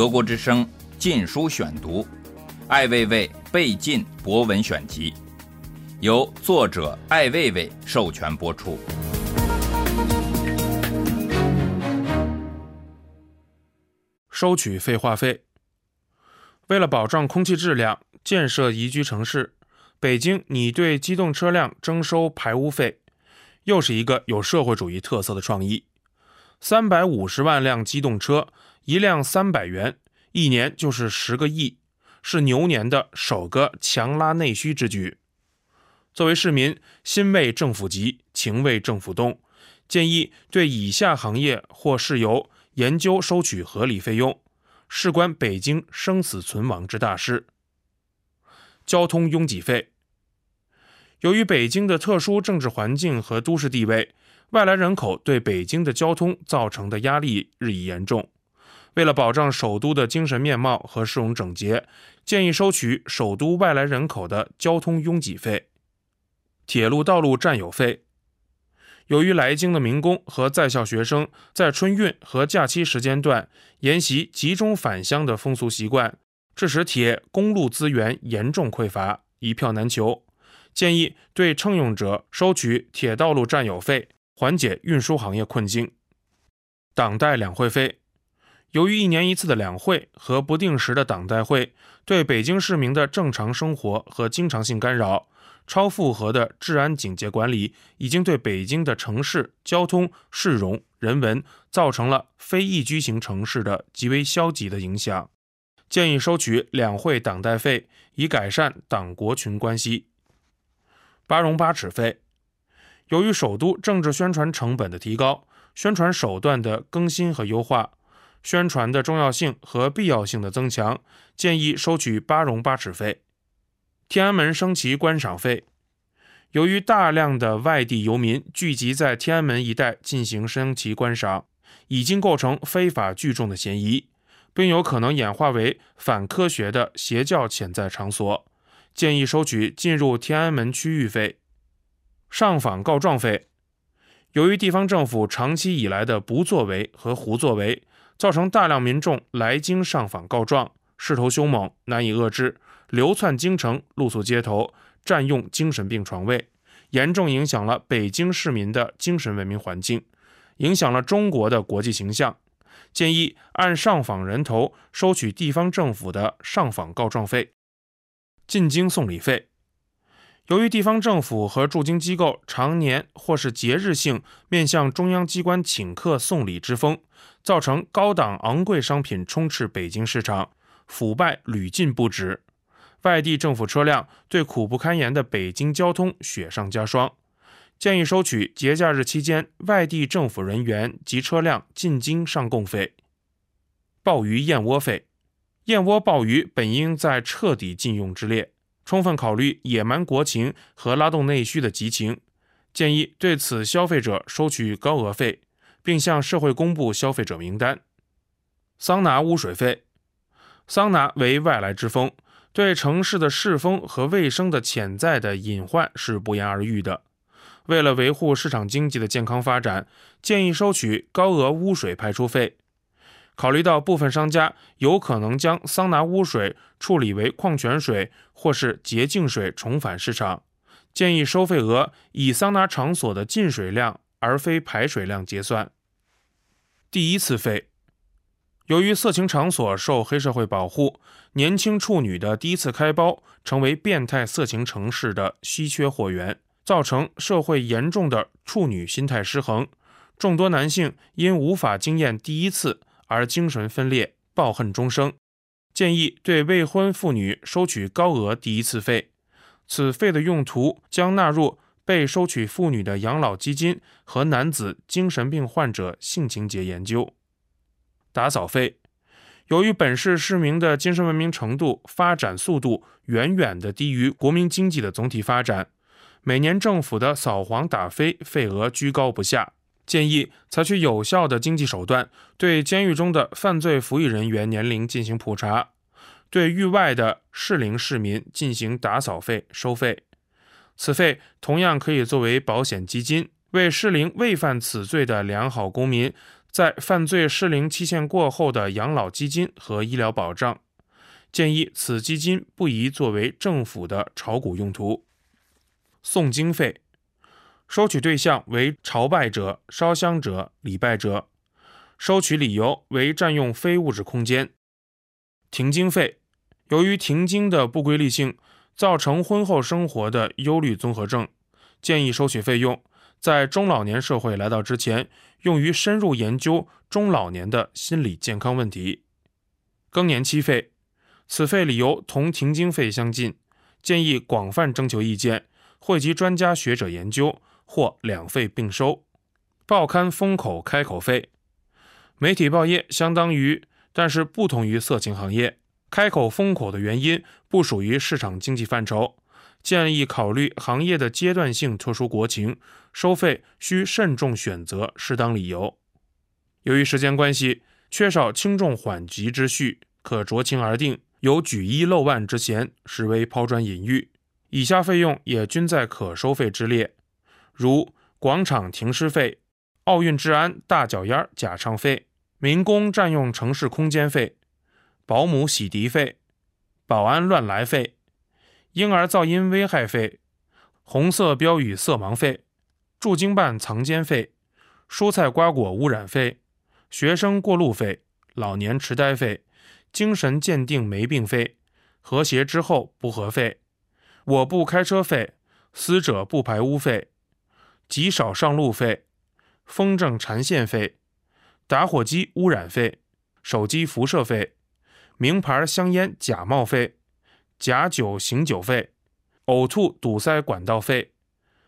德国之声《禁书选读》，艾未未被禁博文选集，由作者艾未未授权播出。收取废话费。为了保障空气质量，建设宜居城市，北京拟对机动车辆征收排污费，又是一个有社会主义特色的创意。三百五十万辆机动车，一辆三百元，一年就是十个亿，是牛年的首个强拉内需之举。作为市民，心为政府急，情为政府动，建议对以下行业或事由。研究收取合理费用，事关北京生死存亡之大事。交通拥挤费，由于北京的特殊政治环境和都市地位，外来人口对北京的交通造成的压力日益严重。为了保障首都的精神面貌和市容整洁，建议收取首都外来人口的交通拥挤费。铁路道路占有费。由于来京的民工和在校学生在春运和假期时间段沿袭集中返乡的风俗习惯，致使铁公路资源严重匮乏，一票难求。建议对乘用者收取铁道路占有费，缓解运输行业困境。党代两会费，由于一年一次的两会和不定时的党代会对北京市民的正常生活和经常性干扰。超负荷的治安警戒管理已经对北京的城市交通、市容、人文造成了非宜居型城市的极为消极的影响。建议收取两会党代费，以改善党国群关系。八荣八耻费，由于首都政治宣传成本的提高，宣传手段的更新和优化，宣传的重要性和必要性的增强，建议收取八荣八耻费。天安门升旗观赏费，由于大量的外地游民聚集在天安门一带进行升旗观赏，已经构成非法聚众的嫌疑，并有可能演化为反科学的邪教潜在场所，建议收取进入天安门区域费。上访告状费，由于地方政府长期以来的不作为和胡作为，造成大量民众来京上访告状，势头凶猛，难以遏制。流窜京城，露宿街头，占用精神病床位，严重影响了北京市民的精神文明环境，影响了中国的国际形象。建议按上访人头收取地方政府的上访告状费。进京送礼费，由于地方政府和驻京机构常年或是节日性面向中央机关请客送礼之风，造成高档昂贵商品充斥北京市场，腐败屡禁不止。外地政府车辆对苦不堪言的北京交通雪上加霜，建议收取节假日期间外地政府人员及车辆进京上供费。鲍鱼燕窝费，燕窝鲍鱼本应在彻底禁用之列，充分考虑野蛮国情和拉动内需的急情，建议对此消费者收取高额费，并向社会公布消费者名单。桑拿污水费，桑拿为外来之风。对城市的市风和卫生的潜在的隐患是不言而喻的。为了维护市场经济的健康发展，建议收取高额污水排出费。考虑到部分商家有可能将桑拿污水处理为矿泉水或是洁净水重返市场，建议收费额以桑拿场所的进水量而非排水量结算。第一次费。由于色情场所受黑社会保护，年轻处女的第一次开包成为变态色情城市的稀缺货源，造成社会严重的处女心态失衡。众多男性因无法经验第一次而精神分裂，抱恨终生。建议对未婚妇女收取高额第一次费，此费的用途将纳入被收取妇女的养老基金和男子精神病患者性情节研究。打扫费，由于本市市民的精神文明程度、发展速度远远的低于国民经济的总体发展，每年政府的扫黄打非费额居高不下。建议采取有效的经济手段，对监狱中的犯罪服役人员年龄进行普查，对狱外的适龄市民进行打扫费收费。此费同样可以作为保险基金。为适龄未犯此罪的良好公民在犯罪适龄期限过后的养老基金和医疗保障，建议此基金不宜作为政府的炒股用途。送经费，收取对象为朝拜者、烧香者、礼拜者，收取理由为占用非物质空间。停经费，由于停经的不规律性，造成婚后生活的忧虑综合症，建议收取费用在中老年社会来到之前，用于深入研究中老年的心理健康问题。更年期费，此费理由同停经费相近，建议广泛征求意见。汇集专家学者研究，或两费并收。报刊封口开口费，媒体报业相当于，但是不同于色情行业。开口封口的原因不属于市场经济范畴，建议考虑行业的阶段性特殊国情，收费需慎重选择适当理由。由于时间关系，缺少轻重缓急之序，可酌情而定。有举一漏万之嫌，实为抛砖引玉。以下费用也均在可收费之列，如广场停尸费、奥运治安大脚丫假唱费、民工占用城市空间费、保姆洗涤费、保安乱来费、婴儿噪音危害费、红色标语色盲费、驻京办藏监费、蔬菜瓜果污染费、学生过路费、老年痴呆费、精神鉴定没病费、和谐之后不和费。我部开车费、死者不排污费、极少上路费、风筝缠线费、打火机污染费、手机辐射费、名牌香烟假冒费、假酒醒酒费、呕吐堵塞管道费、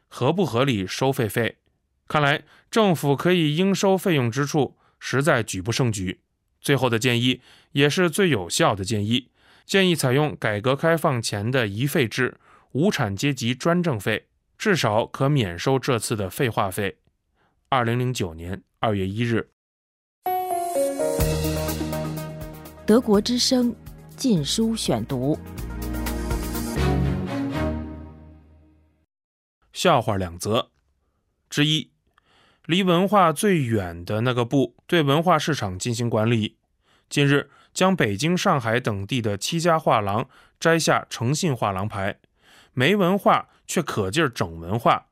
合不合理收费费。看来政府可以应收费用之处实在举不胜举。最后的建议也是最有效的建议。建议采用改革开放前的遗废制，无产阶级专政费，至少可免收这次的废话费。二零零九年二月一日，德国之声禁书选读，笑话两则之一：离文化最远的那个部对文化市场进行管理。近日。将北京、上海等地的七家画廊摘下诚信画廊牌，没文化却可劲儿整文化，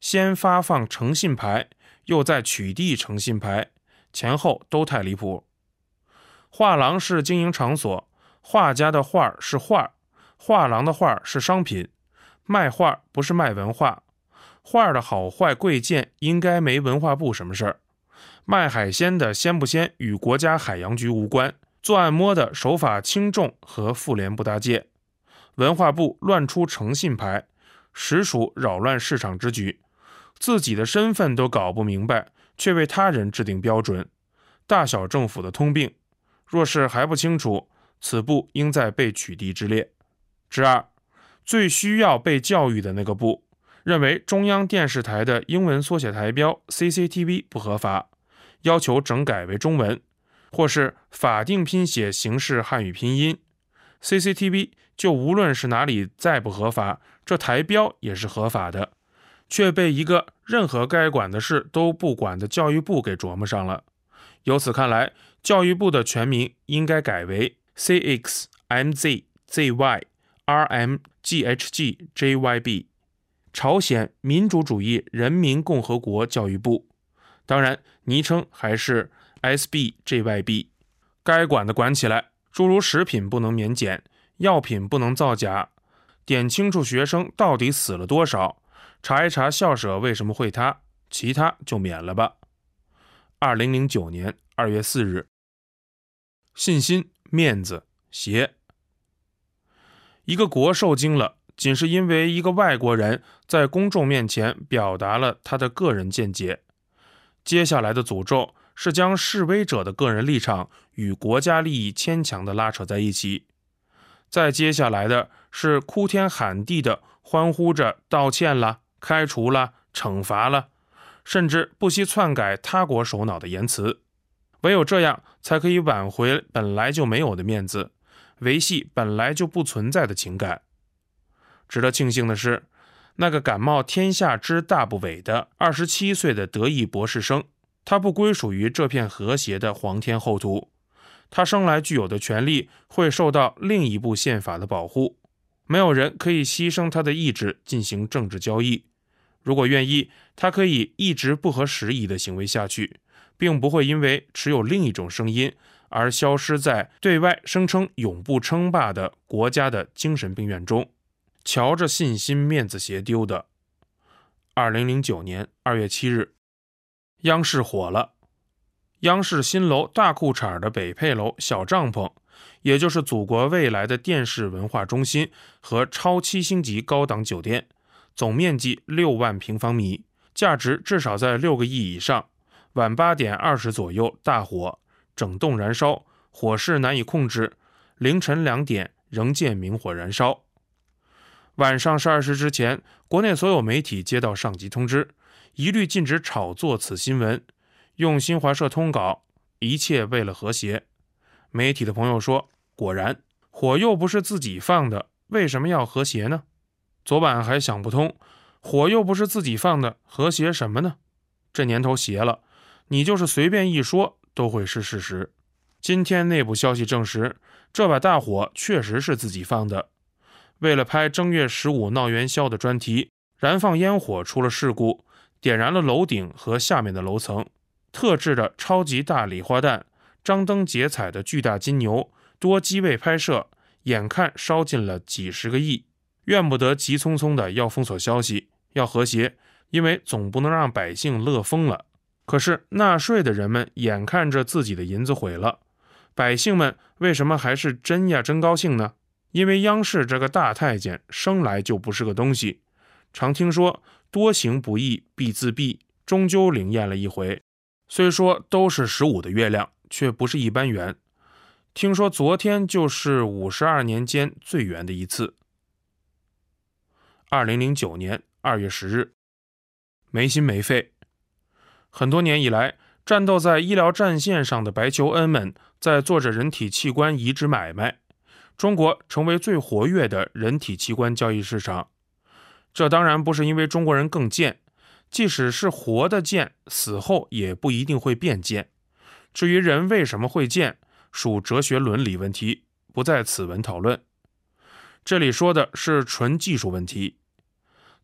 先发放诚信牌，又再取缔诚信牌，前后都太离谱。画廊是经营场所，画家的画是画，画廊的画是商品，卖画不是卖文化，画的好坏贵贱应该没文化部什么事儿，卖海鲜的鲜不鲜与国家海洋局无关。做按摩的手法轻重和妇联不搭界，文化部乱出诚信牌，实属扰乱市场之举。自己的身份都搞不明白，却为他人制定标准，大小政府的通病。若是还不清楚，此部应在被取缔之列。之二，最需要被教育的那个部，认为中央电视台的英文缩写台标 CCTV 不合法，要求整改为中文。或是法定拼写形式汉语拼音，CCTV 就无论是哪里再不合法，这台标也是合法的，却被一个任何该管的事都不管的教育部给琢磨上了。由此看来，教育部的全名应该改为 CXMZZYRMGHGJYB，朝鲜民主主义人民共和国教育部。当然，昵称还是。SBJYB，该管的管起来，诸如食品不能免检，药品不能造假，点清楚学生到底死了多少，查一查校舍为什么会塌，其他就免了吧。二零零九年二月四日，信心、面子、邪，一个国受惊了，仅是因为一个外国人在公众面前表达了他的个人见解，接下来的诅咒。是将示威者的个人立场与国家利益牵强地拉扯在一起，再接下来的是哭天喊地的欢呼着道歉了、开除了、惩罚了，甚至不惜篡改他国首脑的言辞。唯有这样，才可以挽回本来就没有的面子，维系本来就不存在的情感。值得庆幸的是，那个敢冒天下之大不韪的二十七岁的德裔博士生。他不归属于这片和谐的皇天后土，他生来具有的权利会受到另一部宪法的保护。没有人可以牺牲他的意志进行政治交易。如果愿意，他可以一直不合时宜的行为下去，并不会因为持有另一种声音而消失在对外声称永不称霸的国家的精神病院中。瞧着信心面子鞋丢的。二零零九年二月七日，央视火了。央视新楼大裤衩的北配楼小帐篷，也就是祖国未来的电视文化中心和超七星级高档酒店。总面积六万平方米，价值至少在六个亿以上。晚八点二十左右大火，整栋燃烧，火势难以控制。凌晨两点仍见明火燃烧。晚上十二时之前，国内所有媒体接到上级通知，一律禁止炒作此新闻。用新华社通稿：一切为了和谐。媒体的朋友说：“果然，火又不是自己放的，为什么要和谐呢？”昨晚还想不通，火又不是自己放的，和谐什么呢？这年头邪了，你就是随便一说都会是事实。今天内部消息证实，这把大火确实是自己放的。为了拍正月十五闹元宵的专题，燃放烟火出了事故，点燃了楼顶和下面的楼层。特制的超级大礼花弹，张灯结彩的巨大金牛，多机位拍摄，眼看烧尽了几十个亿。怨不得急匆匆的要封锁消息，要和谐，因为总不能让百姓乐疯了。可是纳税的人们眼看着自己的银子毁了，百姓们为什么还是真呀真高兴呢？因为央视这个大太监生来就不是个东西。常听说多行不义必自毙，终究灵验了一回。虽说都是十五的月亮，却不是一般圆。听说昨天就是五十二年间最圆的一次。二零零九年二月十日，没心没肺。很多年以来，战斗在医疗战线上的白求恩们在做着人体器官移植买卖。中国成为最活跃的人体器官交易市场。这当然不是因为中国人更贱，即使是活的贱，死后也不一定会变贱。至于人为什么会贱，属哲学伦理问题，不在此文讨论。这里说的是纯技术问题。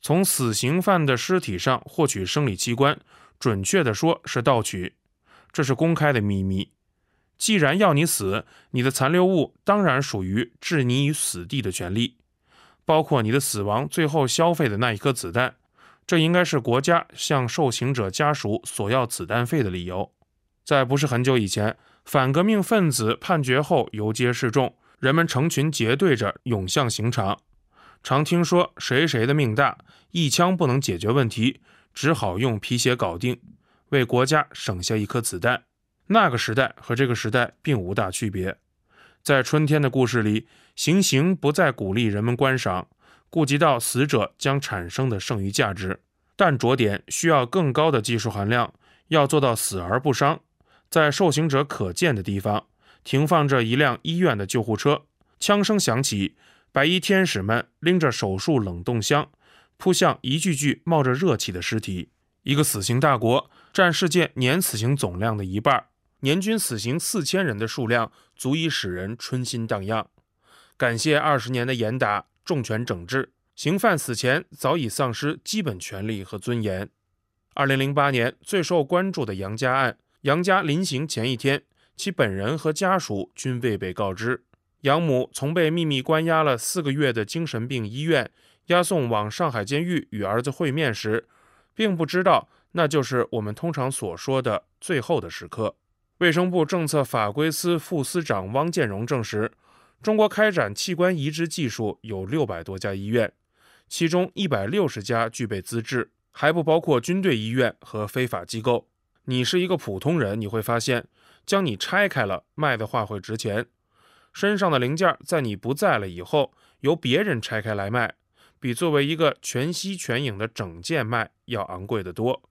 从死刑犯的尸体上获取生理器官，准确的说是盗取，这是公开的秘密。既然要你死，你的残留物当然属于置你于死地的权利，包括你的死亡最后消费的那一颗子弹。这应该是国家向受刑者家属索要子弹费的理由。在不是很久以前，反革命分子判决后游街示众，人们成群结队着涌向刑场。常听说谁谁的命大，一枪不能解决问题，只好用皮鞋搞定，为国家省下一颗子弹。那个时代和这个时代并无大区别。在春天的故事里，行刑不再鼓励人们观赏，顾及到死者将产生的剩余价值，但着点需要更高的技术含量，要做到死而不伤。在受刑者可见的地方，停放着一辆医院的救护车，枪声响起。白衣天使们拎着手术冷冻箱，扑向一具具冒着热气的尸体。一个死刑大国，占世界年死刑总量的一半，年均死刑四千人的数量，足以使人春心荡漾。感谢二十年的严打、重拳整治，刑犯死前早已丧失基本权利和尊严。二零零八年最受关注的杨家案，杨家临刑前一天，其本人和家属均未被告知。养母从被秘密关押了四个月的精神病医院押送往上海监狱与儿子会面时，并不知道那就是我们通常所说的最后的时刻。卫生部政策法规司副司长汪建荣证实，中国开展器官移植技术有六百多家医院，其中一百六十家具备资质，还不包括军队医院和非法机构。你是一个普通人，你会发现，将你拆开了卖的话会值钱。身上的零件在你不在了以后，由别人拆开来卖，比作为一个全息全影的整件卖要昂贵得多。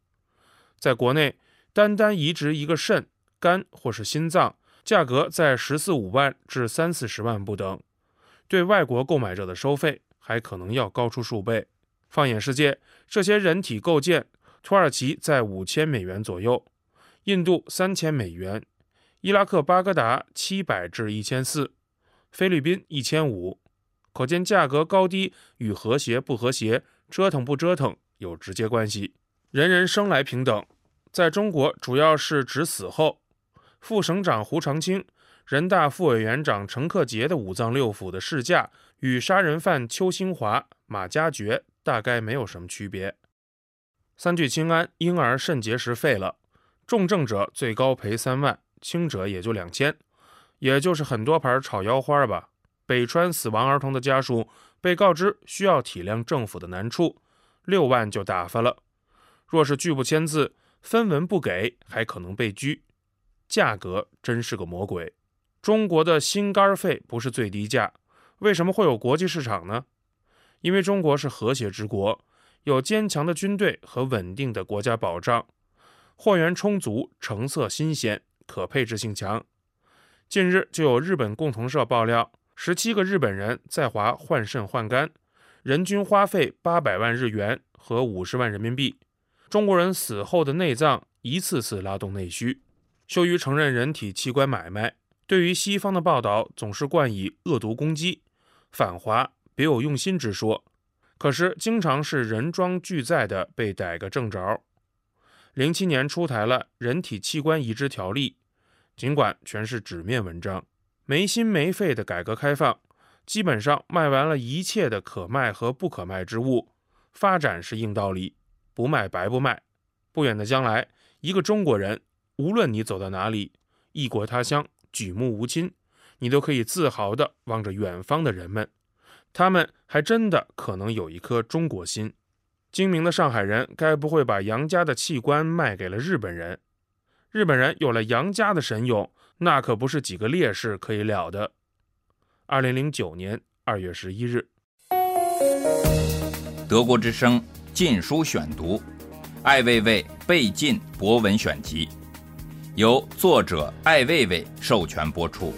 在国内，单单移植一个肾、肝或是心脏，价格在十四五万至三四十万不等。对外国购买者的收费还可能要高出数倍。放眼世界，这些人体构件，土耳其在五千美元左右，印度三千美元，伊拉克巴格达七百至一千四，菲律宾一千五。可见价格高低与和谐不和谐、折腾不折腾有直接关系。人人生来平等，在中国主要是指死后。副省长胡长清、人大副委员长陈克杰的五脏六腑的市价与杀人犯邱兴华、马加爵大概没有什么区别。三聚氰胺婴儿肾结石废了，重症者最高赔三万，轻者也就两千，也就是很多盘炒腰花吧。北川死亡儿童的家属被告知需要体谅政府的难处，六万就打发了。若是拒不签字，分文不给，还可能被拘。价格真是个魔鬼。中国的心肝肺不是最低价，为什么会有国际市场呢？因为中国是和谐之国，有坚强的军队和稳定的国家保障，货源充足，成色新鲜，可配置性强。近日就有日本共同社爆料。十七个日本人在华换肾换肝，人均花费八百万日元和五十万人民币。中国人死后的内脏一次次拉动内需，羞于承认人体器官买卖。对于西方的报道，总是冠以恶毒攻击、反华、别有用心之说，可是经常是人赃俱在的被逮个正着。零七年出台了《人体器官移植条例》，尽管全是纸面文章。没心没肺的改革开放，基本上卖完了一切的可卖和不可卖之物。发展是硬道理，不卖白不卖。不远的将来，一个中国人，无论你走到哪里，异国他乡，举目无亲，你都可以自豪地望着远方的人们，他们还真的可能有一颗中国心。精明的上海人，该不会把杨家的器官卖给了日本人？日本人有了杨家的神勇。那可不是几个烈士可以了的。二零零九年二月十一日，《德国之声》禁书选读，《艾未未被禁博文选集》，由作者艾未未授权播出。